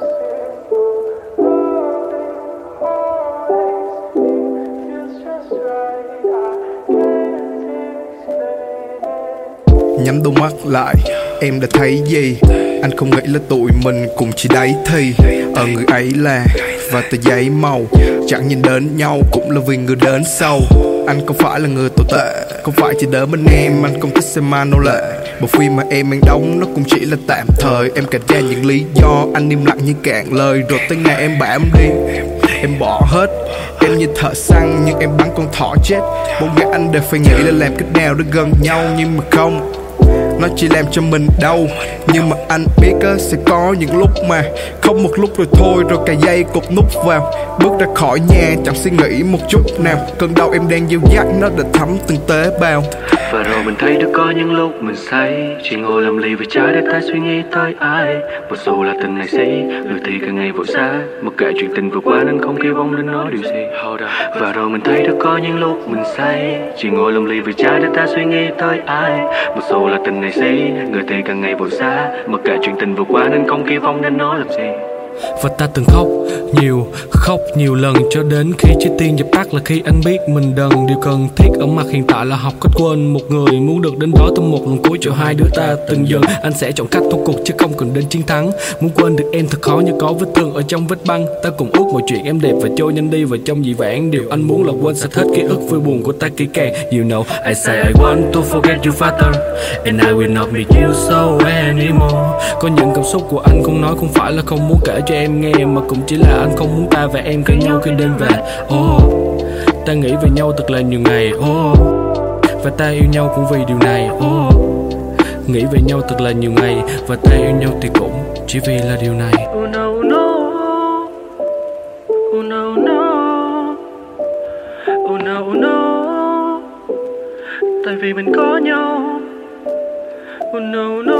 Nhắm đôi mắt lại, em đã thấy gì? Anh không nghĩ là tụi mình cũng chỉ đáy thì Ở ờ, người ấy là và tờ giấy màu. Chẳng nhìn đến nhau cũng là vì người đến sau. Anh không phải là người tồi tệ, Không phải chỉ đỡ bên em, Anh không thích xem anh nô lệ. Bộ phim mà em đang đóng, nó cũng chỉ là tạm thời. Em kể ra những lý do, anh im lặng như cạn lời. Rồi tới ngày em bảo em đi, Em bỏ hết. Em như thợ săn, nhưng em bắn con thỏ chết. Một ngày anh đều phải nghĩ là làm cách nào để gần nhau, Nhưng mà không nó chỉ làm cho mình đau. Nhưng mà anh biết á, sẽ có những lúc mà Không một lúc rồi thôi. Rồi cài dây cột nút vào Bước ra khỏi nhà chẳng suy nghĩ một chút nào. Cơn đau em đang dìu dắt nó đã thấm từng tế bào. Và rồi mình thấy được có những lúc mình say. Chỉ ngồi làm lì với trái để ta suy nghĩ tới ai. Một dù là tình này sĩ Người thì càng ngày vội xa. Một kệ chuyện tình vừa qua nên không kỳ vọng nên nói điều gì. Và rồi mình thấy được có những lúc mình say. Chỉ ngồi làm lì với trái để ta suy nghĩ tới ai. Một dù là tình này sĩ Người thì càng ngày vội xa. Mặc kệ chuyện tình vừa qua nên không kỳ vọng nên nói làm gì và ta từng khóc nhiều khóc nhiều lần cho đến khi trái tim dập tắt là khi anh biết mình đần điều cần thiết ở mặt hiện tại là học cách quên. Một người muốn được đến đó trong một lần cuối cho hai đứa ta từng dần. Anh sẽ chọn cách thua cuộc chứ không cần đến chiến thắng. Muốn quên được em thật khó như có vết thương ở trong vết băng. Ta cùng ước mọi chuyện em đẹp và trôi nhanh đi và trong dị vãng. Điều anh muốn là quên sạch hết ký ức vui buồn của ta kỹ càng you know, I say I want to forget you father and I will not meet you so anymore có những cảm xúc của anh không nói không phải là không muốn kể cho em nghe mà cũng chỉ là anh không muốn ta và em cãi nhau khi đêm về oh, ta nghĩ về nhau thật là nhiều ngày oh, và ta yêu nhau cũng vì điều này oh, nghĩ về nhau thật là nhiều ngày và ta yêu nhau thì cũng chỉ vì là điều này oh, no, no. Oh, no, no. Oh, no, no. tại vì mình có nhau oh, no, no.